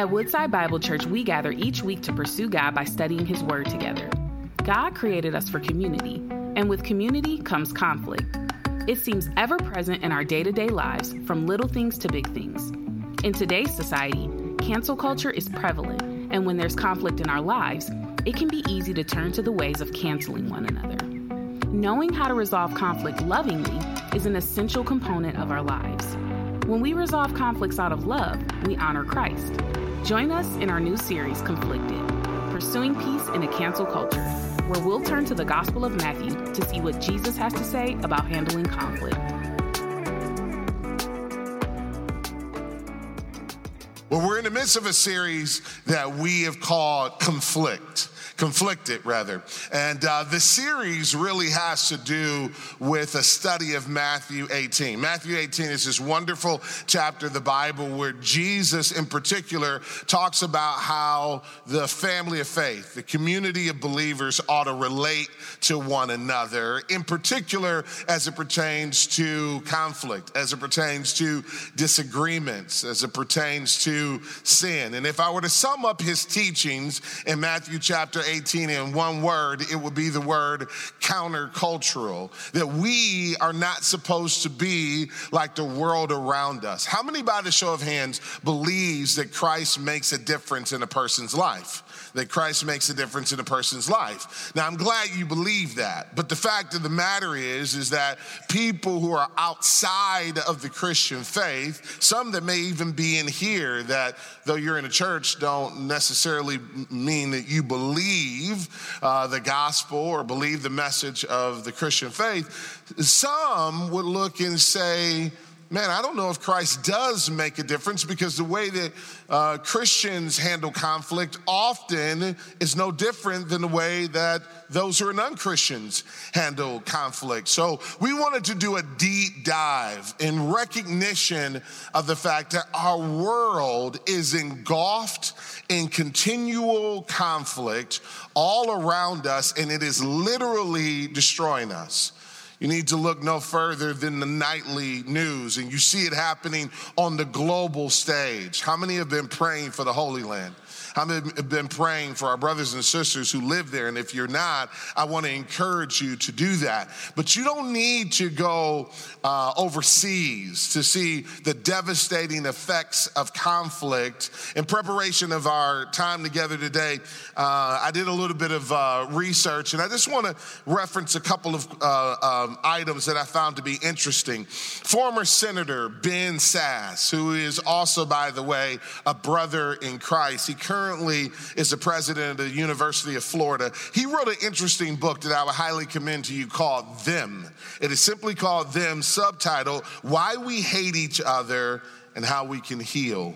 At Woodside Bible Church, we gather each week to pursue God by studying His Word together. God created us for community, and with community comes conflict. It seems ever present in our day to day lives, from little things to big things. In today's society, cancel culture is prevalent, and when there's conflict in our lives, it can be easy to turn to the ways of canceling one another. Knowing how to resolve conflict lovingly is an essential component of our lives. When we resolve conflicts out of love, we honor Christ. Join us in our new series, Conflicted Pursuing Peace in a Cancel Culture, where we'll turn to the Gospel of Matthew to see what Jesus has to say about handling conflict. Well, we're the midst of a series that we have called Conflict conflicted rather. And uh, the series really has to do with a study of Matthew 18. Matthew 18 is this wonderful chapter of the Bible where Jesus, in particular, talks about how the family of faith, the community of believers, ought to relate to one another, in particular as it pertains to conflict, as it pertains to disagreements, as it pertains to sin. And if I were to sum up his teachings in Matthew chapter 18 in one word, it would be the word countercultural. That we are not supposed to be like the world around us. How many, by the show of hands, believes that Christ makes a difference in a person's life? That Christ makes a difference in a person's life. Now, I'm glad you believe that, but the fact of the matter is, is that people who are outside of the Christian faith, some that may even be in here, that though you're in a church, don't necessarily mean that you believe uh, the gospel or believe the message of the Christian faith. Some would look and say, man, I don't know if Christ does make a difference because the way that uh, Christians handle conflict often is no different than the way that those who are non Christians handle conflict. So we wanted to do a deep dive in recognition of the fact that our world is engulfed in continual conflict all around us, and it is literally destroying us. You need to look no further than the nightly news, and you see it happening on the global stage. How many have been praying for the Holy Land? I've been praying for our brothers and sisters who live there. And if you're not, I want to encourage you to do that. But you don't need to go uh, overseas to see the devastating effects of conflict. In preparation of our time together today, uh, I did a little bit of uh, research, and I just want to reference a couple of uh, um, items that I found to be interesting. Former Senator Ben Sasse, who is also, by the way, a brother in Christ, he currently currently is the president of the University of Florida. He wrote an interesting book that I would highly commend to you called Them. It is simply called Them, subtitle Why We Hate Each Other and How We Can Heal.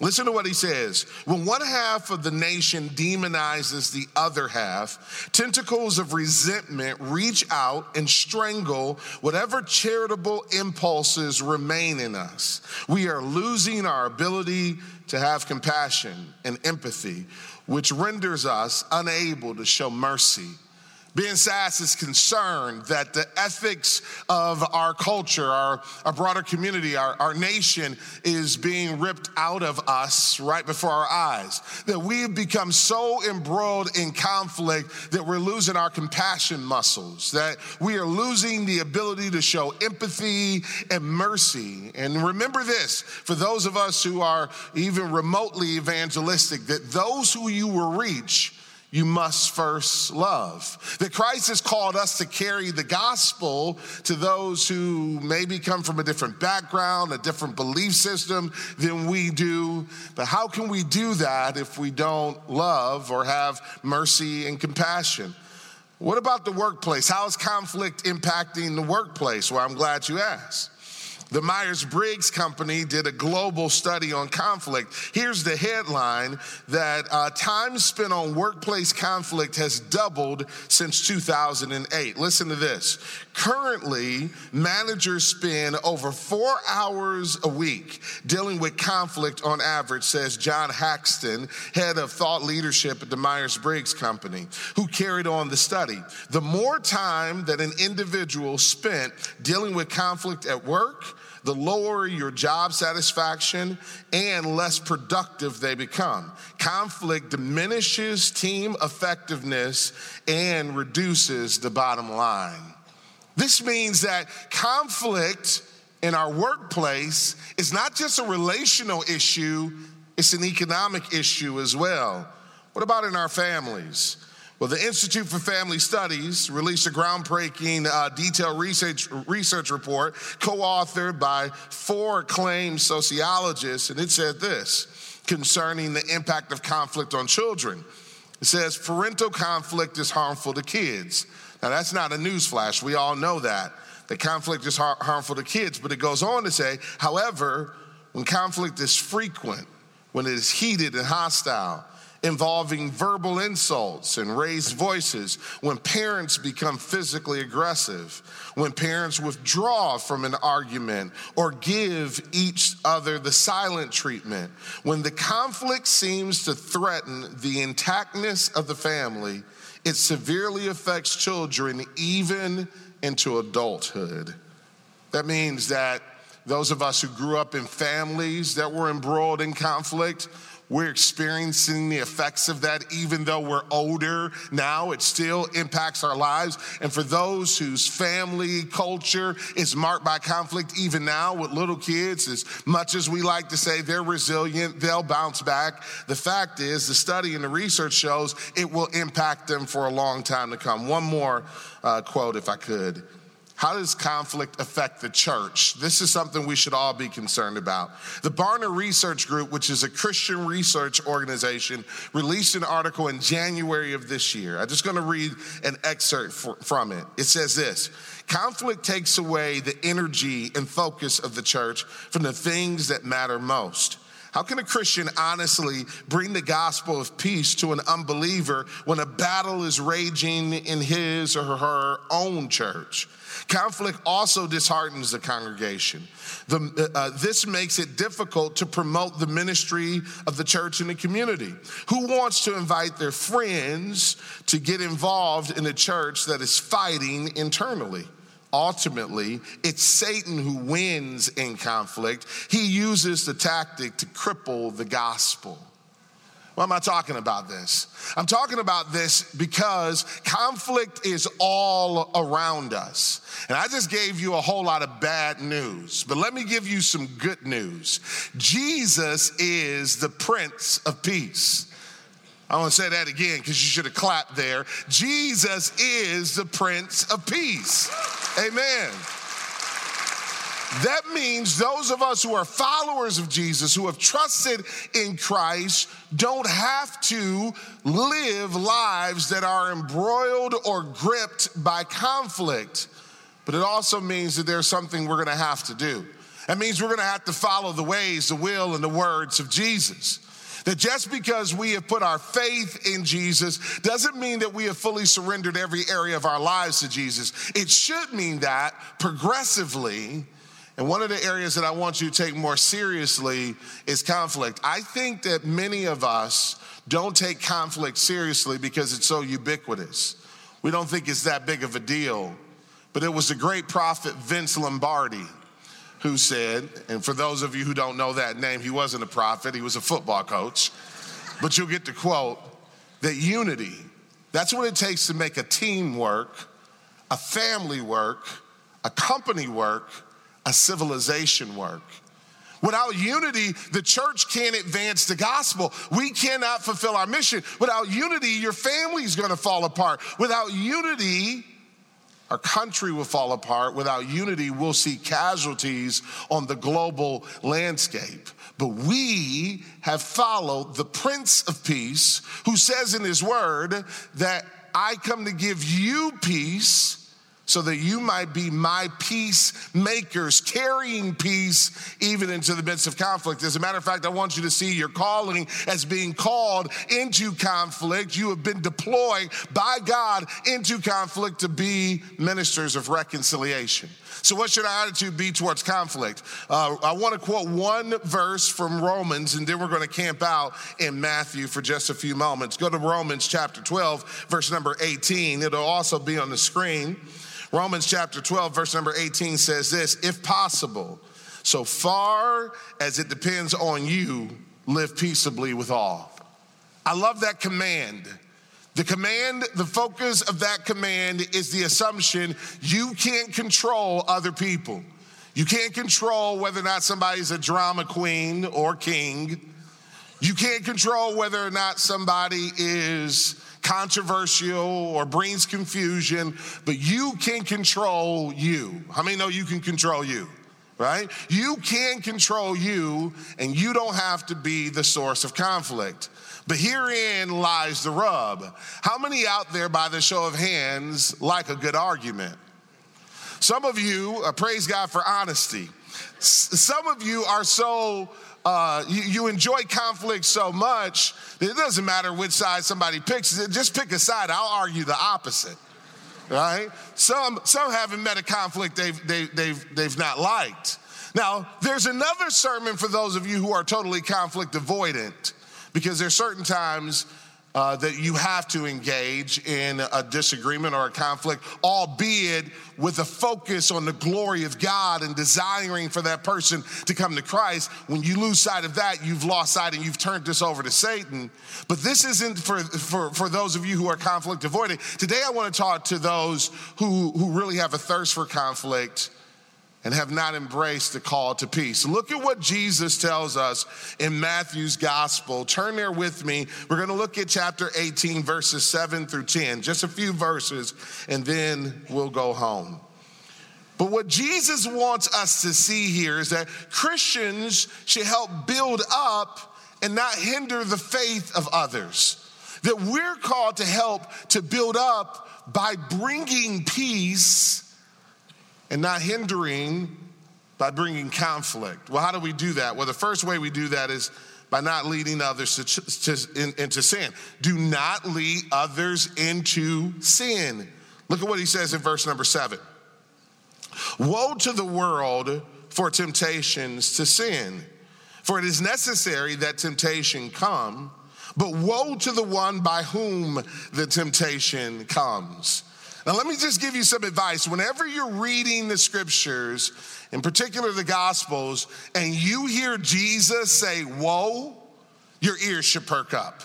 Listen to what he says. When one half of the nation demonizes the other half, tentacles of resentment reach out and strangle whatever charitable impulses remain in us. We are losing our ability to have compassion and empathy, which renders us unable to show mercy Ben Sasse is concerned that the ethics of our culture, our, our broader community, our, our nation is being ripped out of us right before our eyes. That we have become so embroiled in conflict that we're losing our compassion muscles, that we are losing the ability to show empathy and mercy. And remember this for those of us who are even remotely evangelistic, that those who you will reach you must first love. That Christ has called us to carry the gospel to those who maybe come from a different background, a different belief system than we do. But how can we do that if we don't love or have mercy and compassion? What about the workplace? How is conflict impacting the workplace? Well, I'm glad you asked. The Myers Briggs Company did a global study on conflict. Here's the headline that uh, time spent on workplace conflict has doubled since 2008. Listen to this. Currently, managers spend over four hours a week dealing with conflict on average, says John Hackston, head of thought leadership at the Myers Briggs Company, who carried on the study. The more time that an individual spent dealing with conflict at work, the lower your job satisfaction and less productive they become. Conflict diminishes team effectiveness and reduces the bottom line. This means that conflict in our workplace is not just a relational issue, it's an economic issue as well. What about in our families? Well, the Institute for Family Studies released a groundbreaking uh, detailed research, research report co authored by four acclaimed sociologists, and it said this concerning the impact of conflict on children. It says parental conflict is harmful to kids. Now, that's not a newsflash. We all know that. The conflict is har- harmful to kids, but it goes on to say, however, when conflict is frequent, when it is heated and hostile, involving verbal insults and raised voices, when parents become physically aggressive, when parents withdraw from an argument or give each other the silent treatment, when the conflict seems to threaten the intactness of the family, it severely affects children even into adulthood. That means that those of us who grew up in families that were embroiled in conflict, we're experiencing the effects of that even though we're older now. It still impacts our lives. And for those whose family culture is marked by conflict, even now with little kids, as much as we like to say they're resilient, they'll bounce back. The fact is, the study and the research shows it will impact them for a long time to come. One more uh, quote, if I could. How does conflict affect the church? This is something we should all be concerned about. The Barna Research Group, which is a Christian research organization, released an article in January of this year. I'm just going to read an excerpt from it. It says this Conflict takes away the energy and focus of the church from the things that matter most. How can a Christian honestly bring the gospel of peace to an unbeliever when a battle is raging in his or her own church? Conflict also disheartens the congregation. The, uh, this makes it difficult to promote the ministry of the church in the community. Who wants to invite their friends to get involved in a church that is fighting internally? Ultimately, it's Satan who wins in conflict. He uses the tactic to cripple the gospel. Why am I talking about this? I'm talking about this because conflict is all around us. And I just gave you a whole lot of bad news, but let me give you some good news. Jesus is the Prince of Peace. I want to say that again because you should have clapped there. Jesus is the Prince of Peace. Amen. That means those of us who are followers of Jesus, who have trusted in Christ, don't have to live lives that are embroiled or gripped by conflict. But it also means that there's something we're gonna have to do. That means we're gonna have to follow the ways, the will, and the words of Jesus. That just because we have put our faith in Jesus doesn't mean that we have fully surrendered every area of our lives to Jesus. It should mean that progressively and one of the areas that I want you to take more seriously is conflict. I think that many of us don't take conflict seriously because it's so ubiquitous. We don't think it's that big of a deal. But it was the great prophet Vince Lombardi who said, and for those of you who don't know that name, he wasn't a prophet, he was a football coach. But you'll get the quote that unity, that's what it takes to make a team work, a family work, a company work, a civilization work. Without unity, the church can't advance the gospel. We cannot fulfill our mission. Without unity, your family's gonna fall apart. Without unity, our country will fall apart. Without unity, we'll see casualties on the global landscape. But we have followed the Prince of Peace, who says in his word that I come to give you peace so that you might be my peacemakers, carrying peace even into the midst of conflict. As a matter of fact, I want you to see your calling as being called into conflict. You have been deployed by God into conflict to be ministers of reconciliation. So, what should our attitude be towards conflict? Uh, I want to quote one verse from Romans, and then we're going to camp out in Matthew for just a few moments. Go to Romans chapter 12, verse number 18. It'll also be on the screen. Romans chapter 12, verse number 18 says this if possible, So far as it depends on you, live peaceably with all. I love that command. The command, the focus of that command is the assumption you can't control other people. You can't control whether or not somebody's a drama queen or king. You can't control whether or not somebody is controversial or brings confusion, but you can control you. How many know you can control you? Right? You can control you, and you don't have to be the source of conflict. But herein lies the rub. How many out there, by the show of hands, like a good argument? Some of you, uh, praise God for honesty. S- some of you are so, uh, you, you, enjoy conflict so much that it doesn't matter which side somebody picks. Just pick a side. I'll argue the opposite. Right? Some, some haven't met a conflict they've, they, they've, they've not liked. Now, there's another sermon for those of you who are totally conflict avoidant because there's certain times uh, that you have to engage in a disagreement or a conflict, albeit with a focus on the glory of God and desiring for that person to come to Christ. When you lose sight of that, you've lost sight and you've turned this over to Satan. But this isn't for, for, for those of you who are conflict avoiding. Today, I want to talk to those who, who really have a thirst for conflict and have not embraced the call to peace. Look at what Jesus tells us in Matthew's gospel. Turn there with me. We're going to look at chapter 18, verses 7 through 10, just a few verses, and then we'll go home. But what Jesus wants us to see here is that Christians should help build up and not hinder the faith of others. That we're called to help to build up by bringing peace and not hindering by bringing conflict. Well, how do we do that? Well, the first way we do that is by not leading others to, to, in, into sin. Do not lead others into sin. Look at what he says in verse number seven. Woe to the world for temptations to sin, for it is necessary that temptation come, but woe to the one by whom the temptation comes. Now, let me just give you some advice. Whenever you're reading the scriptures, in particular the gospels, and you hear Jesus say, Woe, your ears should perk up.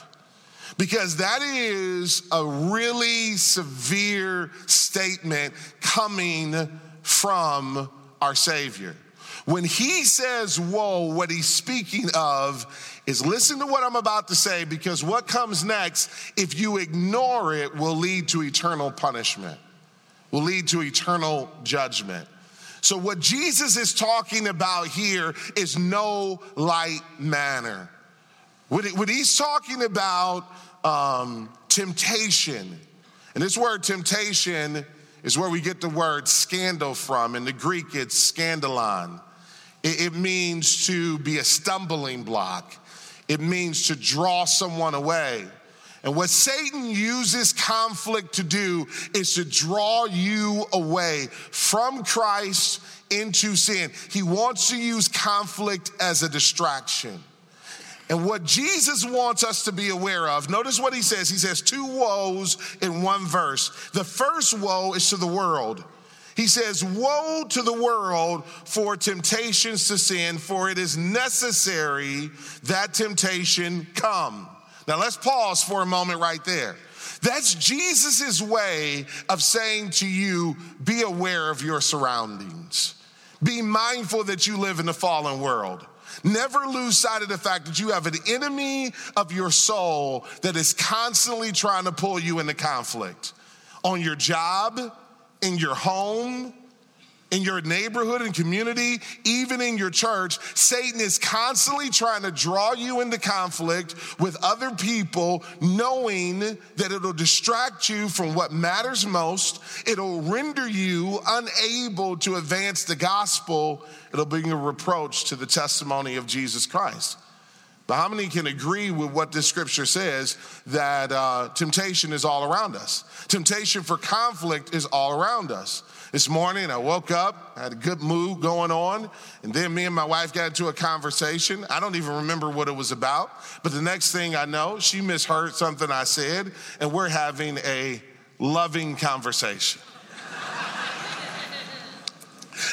Because that is a really severe statement coming from our Savior. When he says, Woe, what he's speaking of is listen to what I'm about to say because what comes next, if you ignore it, will lead to eternal punishment, will lead to eternal judgment. So, what Jesus is talking about here is no light manner. What, he's talking about um, temptation, and this word temptation is where we get the word scandal from. In the Greek, it's scandalon. It, means to be a stumbling block it means to draw someone away. And what Satan uses conflict to do is to draw you away from Christ into sin. He wants to use conflict as a distraction. And what Jesus wants us to be aware of, notice what he says. He says two woes in one verse. The first woe is to the world. He says, Woe to the world for temptations to sin, for it is necessary that temptation come. Now let's pause for a moment right there. That's Jesus' way of saying to you, be aware of your surroundings. Be mindful that you live in a fallen world. Never lose sight of the fact that you have an enemy of your soul that is constantly trying to pull you into conflict on your job, in your home, in your neighborhood and community, even in your church, Satan is constantly trying to draw you into conflict with other people, knowing that it'll distract you from what matters most. It'll render you unable to advance the gospel. It'll bring a reproach to the testimony of Jesus Christ. But how many can agree with what this scripture says that uh, temptation is all around us? Temptation for conflict is all around us. This morning I woke up, had a good mood going on, and then me and my wife got into a conversation. I don't even remember what it was about, but the next thing I know, she misheard something I said, and we're having a loving conversation.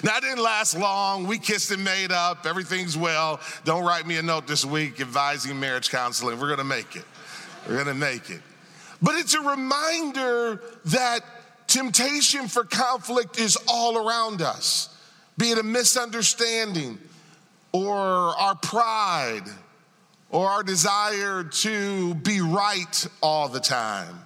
Now, it didn't last long. We kissed and made up. Everything's well. Don't write me a note this week advising marriage counseling. We're going to make it. We're going to make it. But it's a reminder that temptation for conflict is all around us, be it a misunderstanding or our pride or our desire to be right all the time.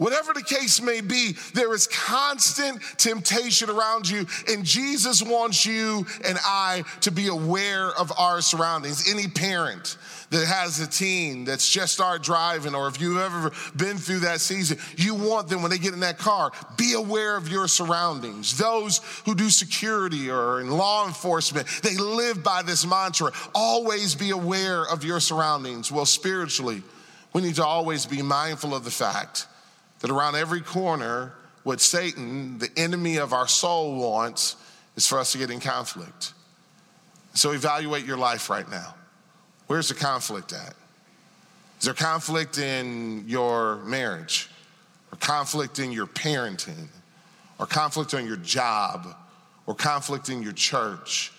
Whatever the case may be, there is constant temptation around you, and Jesus wants you and I to be aware of our surroundings. Any parent that has a teen that's just started driving, or if you've ever been through that season, you want them when they get in that car, be aware of your surroundings. Those who do security or in law enforcement, they live by this mantra always be aware of your surroundings. Well, spiritually, we need to always be mindful of the fact that around every corner, what Satan, the enemy of our soul, wants is for us to get in conflict. So evaluate your life right now. Where's the conflict at? Is there conflict in your marriage, or conflict in your parenting, or conflict on your job, or conflict in your church?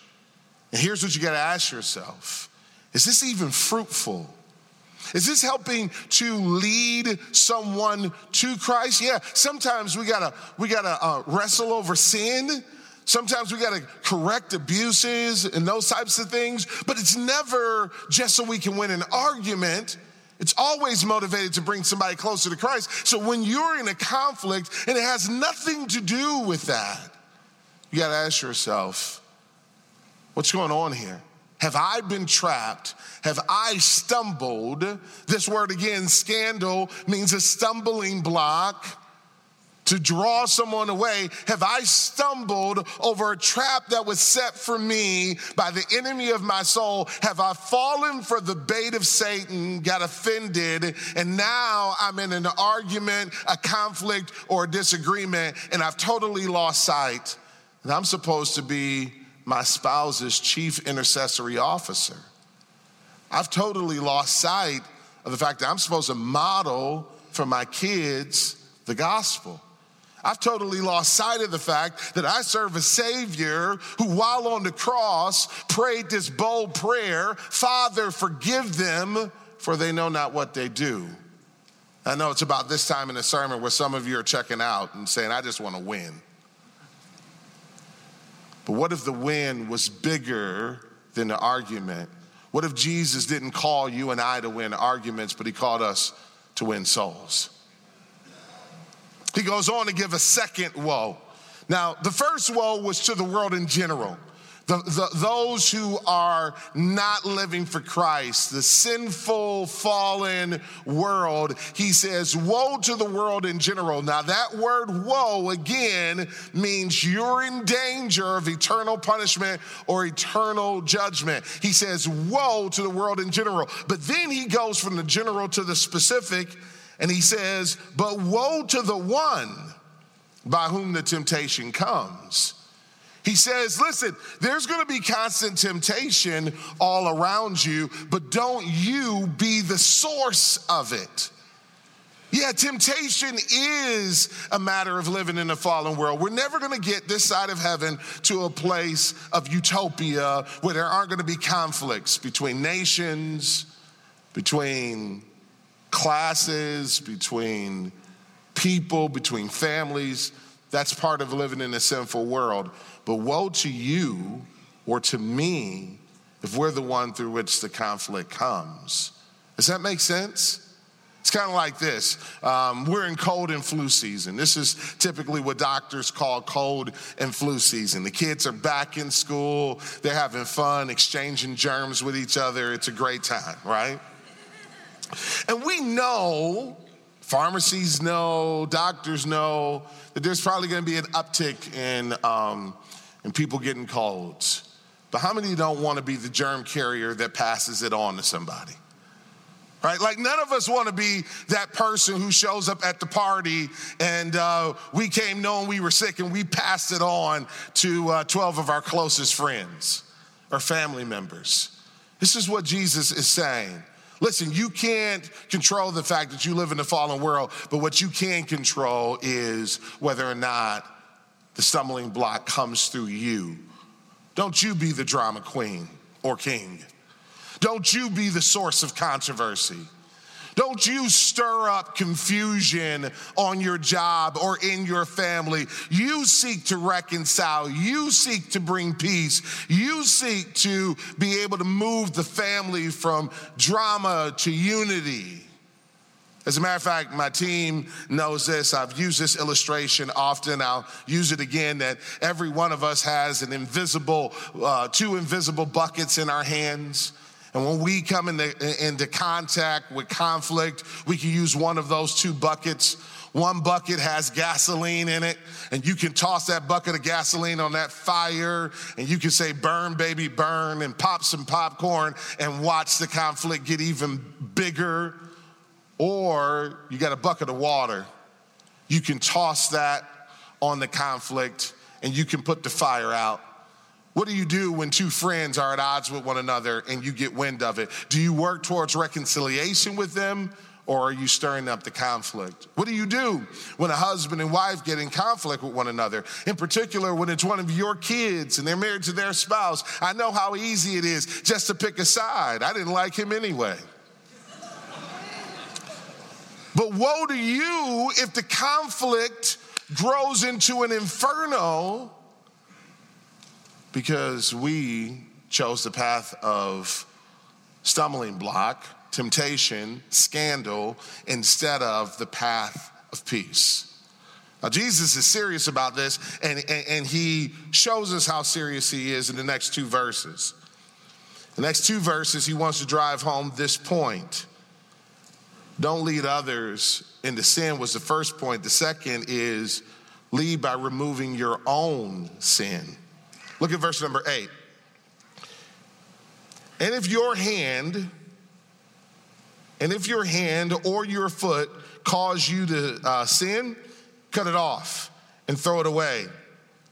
And here's what you got to ask yourself Is this even fruitful? Is this helping to lead someone to Christ? Yeah, sometimes we gotta we gotta uh, wrestle over sin. Sometimes we gotta correct abuses and those types of things, but it's never just so we can win an argument. It's always motivated to bring somebody closer to Christ. So when you're in a conflict and it has nothing to do with that, you gotta ask yourself, what's going on here? Have I been trapped? Have I stumbled? This word again, scandal, means a stumbling block to draw someone away. Have I stumbled over a trap that was set for me by the enemy of my soul? Have I fallen for the bait of Satan, got offended, and now I'm in an argument, a conflict, or a disagreement, and I've totally lost sight? And I'm supposed to be my spouse's chief intercessory officer. I've totally lost sight of the fact that I'm supposed to model for my kids the gospel. I've totally lost sight of the fact that I serve a Savior who, while on the cross, prayed this bold prayer Father, forgive them, for they know not what they do. I know it's about this time in the sermon where some of you are checking out and saying, I just want to win. But what if the win was bigger than the argument? What if Jesus didn't call you and I to win arguments, but he called us to win souls? He goes on to give a second woe. Now, the first woe was to the world in general. The, the, those who are not living for Christ, the sinful, fallen world, he says, Woe to the world in general. Now, that word woe again means you're in danger of eternal punishment or eternal judgment. He says, Woe to the world in general. But then he goes from the general to the specific and he says, But woe to the one by whom the temptation comes. He says, listen, there's gonna be constant temptation all around you, but don't you be the source of it. Yeah, temptation is a matter of living in a fallen world. We're never gonna get this side of heaven to a place of utopia where there aren't gonna be conflicts between nations, between classes, between people, between families. That's part of living in a sinful world. But woe to you or to me if we're the one through which the conflict comes. Does that make sense? It's kind of like this. Um, we're in cold and flu season. This is typically what doctors call cold and flu season. The kids are back in school, they're having fun, exchanging germs with each other. It's a great time, right? And we know, pharmacies know, doctors know, that there's probably going to be an uptick in um, and people getting colds. But how many don't want to be the germ carrier that passes it on to somebody? Right? Like, none of us want to be that person who shows up at the party and uh, we came knowing we were sick and we passed it on to uh, 12 of our closest friends or family members. This is what Jesus is saying. Listen, you can't control the fact that you live in a fallen world, but what you can control is whether or not the stumbling block comes through you. Don't you be the drama queen or king. Don't you be the source of controversy. Don't you stir up confusion on your job or in your family. You seek to reconcile. You seek to bring peace. You seek to be able to move the family from drama to unity. As a matter of fact, my team knows this. I've used this illustration often. I'll use it again that every one of us has an invisible, uh, two invisible buckets in our hands. And when we come into, into contact with conflict, we can use one of those two buckets. One bucket has gasoline in it, and you can toss that bucket of gasoline on that fire, and you can say, Burn, baby, burn, and pop some popcorn and watch the conflict get even bigger. Or you got a bucket of water. You can toss that on the conflict, and you can put the fire out what do you do when two friends are at odds with one another and you get wind of it? Do you work towards reconciliation with them or are you stirring up the conflict? What do you do when a husband and wife get in conflict with one another? In particular, when it's one of your kids and they're married to their spouse, I know how easy it is just to pick a side. I didn't like him anyway. but woe to you if the conflict grows into an inferno because we chose the path of stumbling block, temptation, scandal, instead of the path of peace. Now, Jesus is serious about this, and, and, and, he shows us how serious he is in the next two verses. The next two verses, he wants to drive home this point. Don't lead others into sin, was the first point. The second is lead by removing your own sin. Look at verse number eight. And if your hand, and if your hand or your foot cause you to uh, sin, cut it off and throw it away.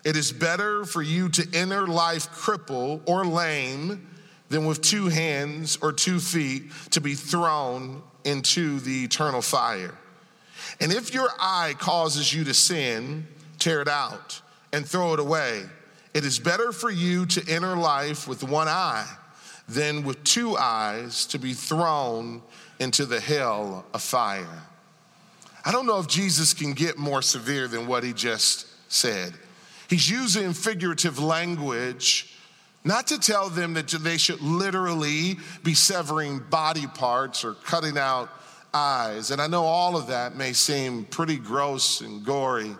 It is better for you to enter life crippled or lame than with two hands or two feet to be thrown into the eternal fire. And if your eye causes you to sin, tear it out and throw it away. It is better for you to enter life with one eye than with two eyes to be thrown into the hell of fire. I don't know if Jesus can get more severe than what he just said. He's using figurative language not to tell them that they should literally be severing body parts or cutting out eyes. And I know all of that may seem pretty gross and gory.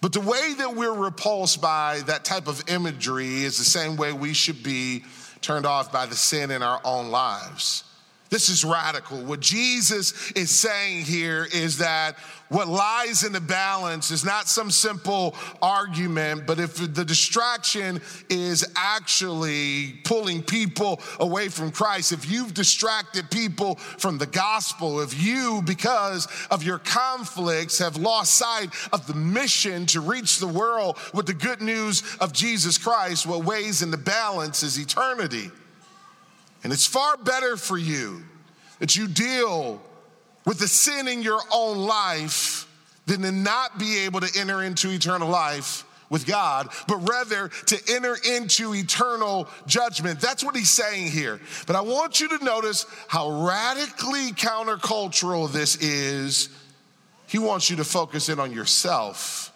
But the way that we're repulsed by that type of imagery is the same way we should be turned off by the sin in our own lives. This is radical. What Jesus is saying here is that what lies in the balance is not some simple argument, but if the distraction is actually pulling people away from Christ, if you've distracted people from the gospel, if you, because of your conflicts, have lost sight of the mission to reach the world with the good news of Jesus Christ, what weighs in the balance is eternity. And it's far better for you that you deal with the sin in your own life than to not be able to enter into eternal life with God, but rather to enter into eternal judgment. That's what he's saying here. But I want you to notice how radically countercultural this is. He wants you to focus in on yourself.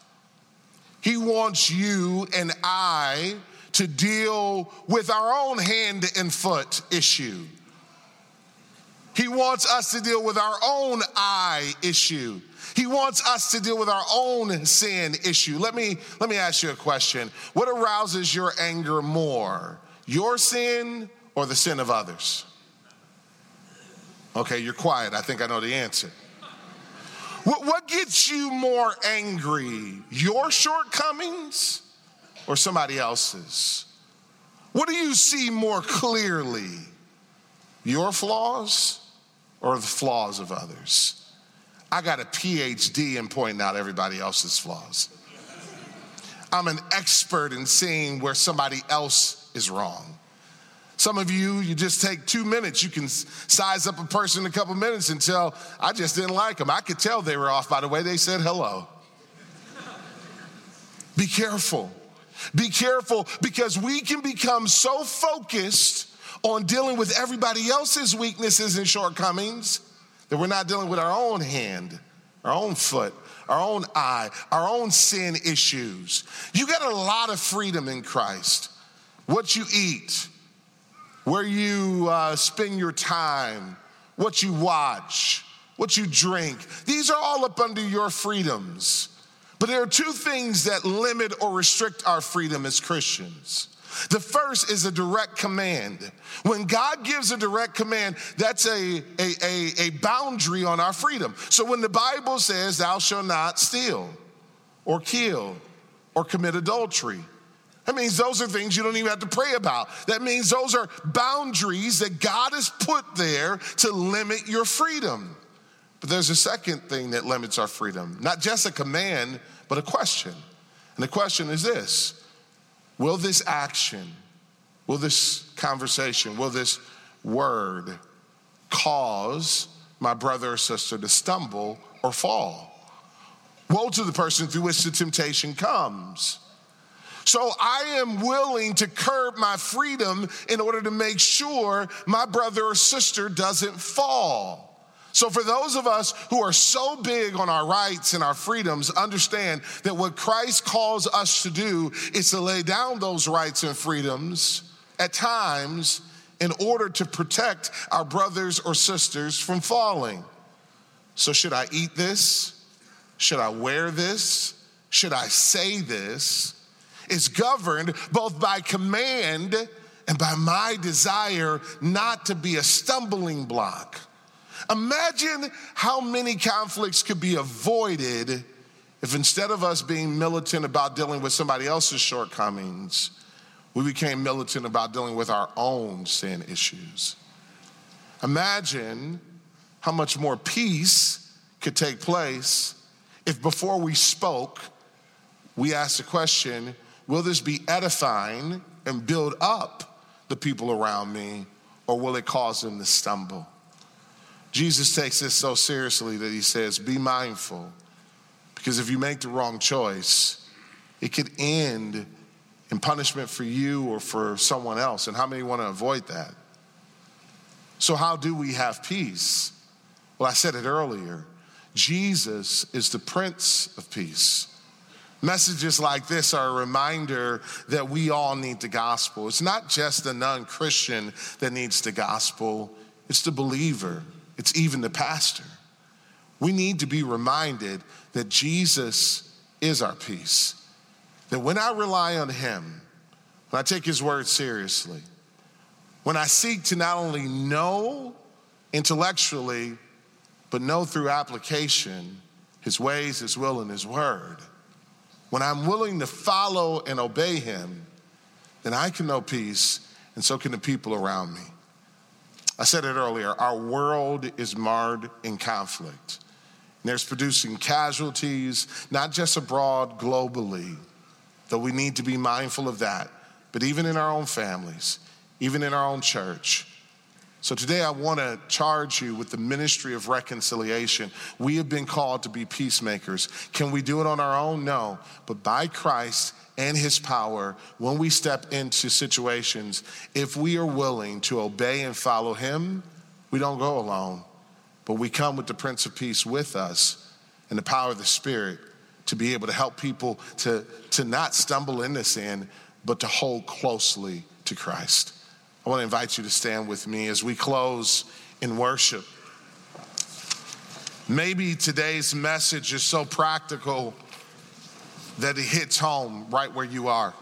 He wants you and I to deal with our own hand and foot issue. He wants us to deal with our own eye issue. He wants us to deal with our own sin issue. Let me, let me ask you a question. What arouses your anger more, your sin or the sin of others? Okay, you're quiet. I think I know the answer. What, what gets you more angry, your shortcomings or somebody else's? What do you see more clearly, your flaws or the flaws of others. I got a PhD in pointing out everybody else's flaws. I'm an expert in seeing where somebody else is wrong. Some of you, you just take two minutes. You can size up a person in a couple minutes and tell, I just didn't like them. I could tell they were off by the way they said hello. Be careful. Be careful because we can become so focused on dealing with everybody else's weaknesses and shortcomings that we're not dealing with our own hand, our own foot, our own eye, our own sin issues. You got a lot of freedom in Christ. What you eat, where you uh, spend your time, what you watch, what you drink, these are all up under your freedoms. But there are two things that limit or restrict our freedom as Christians. The first is a direct command. When God gives a direct command, that's a, a, a, a, boundary on our freedom. So when the Bible says, Thou shalt not steal, or kill, or commit adultery, that means those are things you don't even have to pray about. That means those are boundaries that God has put there to limit your freedom. But there's a second thing that limits our freedom not just a command, but a question. And the question is this Will this action, will this conversation, will this word cause my brother or sister to stumble or fall? Woe to the person through which the temptation comes. So I am willing to curb my freedom in order to make sure my brother or sister doesn't fall. So, for those of us who are so big on our rights and our freedoms, understand that what Christ calls us to do is to lay down those rights and freedoms at times in order to protect our brothers or sisters from falling. So, should I eat this? Should I wear this? Should I say this? It's governed both by command and by my desire not to be a stumbling block. Imagine how many conflicts could be avoided if instead of us being militant about dealing with somebody else's shortcomings, we became militant about dealing with our own sin issues. Imagine how much more peace could take place if before we spoke, we asked the question Will this be edifying and build up the people around me, or will it cause them to stumble? Jesus takes this so seriously that he says, Be mindful, because if you make the wrong choice, it could end in punishment for you or for someone else. And how many want to avoid that? So, how do we have peace? Well, I said it earlier Jesus is the Prince of Peace. Messages like this are a reminder that we all need the gospel. It's not just the non Christian that needs the gospel, it's the believer it's even the pastor. We need to be reminded that Jesus is our peace. That when I rely on Him, when I take His word seriously, when I seek to not only know intellectually, but know through application His ways, His will, and His word, when I'm willing to follow and obey Him, then I can know peace, and so can the people around me. I said it earlier our world is marred in conflict. And there's producing casualties, not just abroad, globally, though we need to be mindful of that, but even in our own families, even in our own church. So today I want to charge you with the ministry of reconciliation. We have been called to be peacemakers. Can we do it on our own? No. But by Christ and his power when we step into situations. If we are willing to obey and follow him, we don't go alone, but we come with the Prince of Peace with us and the power of the Spirit to be able to help people to, to not stumble into sin, but to hold closely to Christ. I want to invite you to stand with me as we close in worship. Maybe today's message is so practical that it hits home right where you are.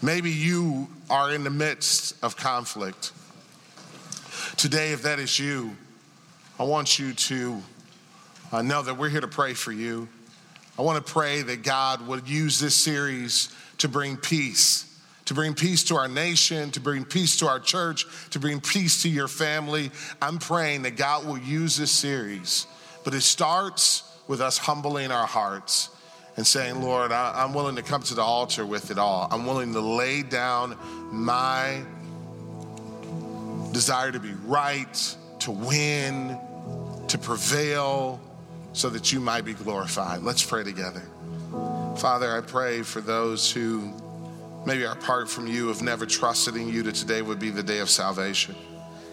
Maybe you are in the midst of conflict. Today, if that is you, I want you to uh, know that we're here to pray for you. I want to pray that God would use this series to bring peace, to bring peace to our nation, to bring peace to our church, to bring peace to your family. I'm praying that God will use this series, but it starts with us humbling our hearts and saying, Lord, I, am willing to come to the altar with it all. I'm willing to lay down my desire to be right, to win, to prevail, so that you might be glorified. Let's pray together. Father, I pray for those who maybe are apart from you, have never trusted in you, that today would be the day of salvation.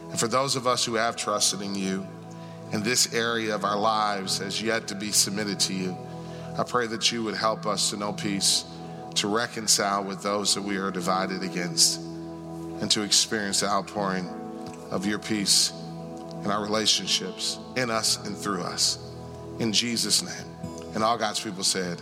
And for those of us who have trusted in you, and this area of our lives has yet to be submitted to you, I pray that you would help us to know peace, to reconcile with those that we are divided against, and to experience the outpouring of your peace in our relationships, in us and through us. In Jesus' name. And all God's people said,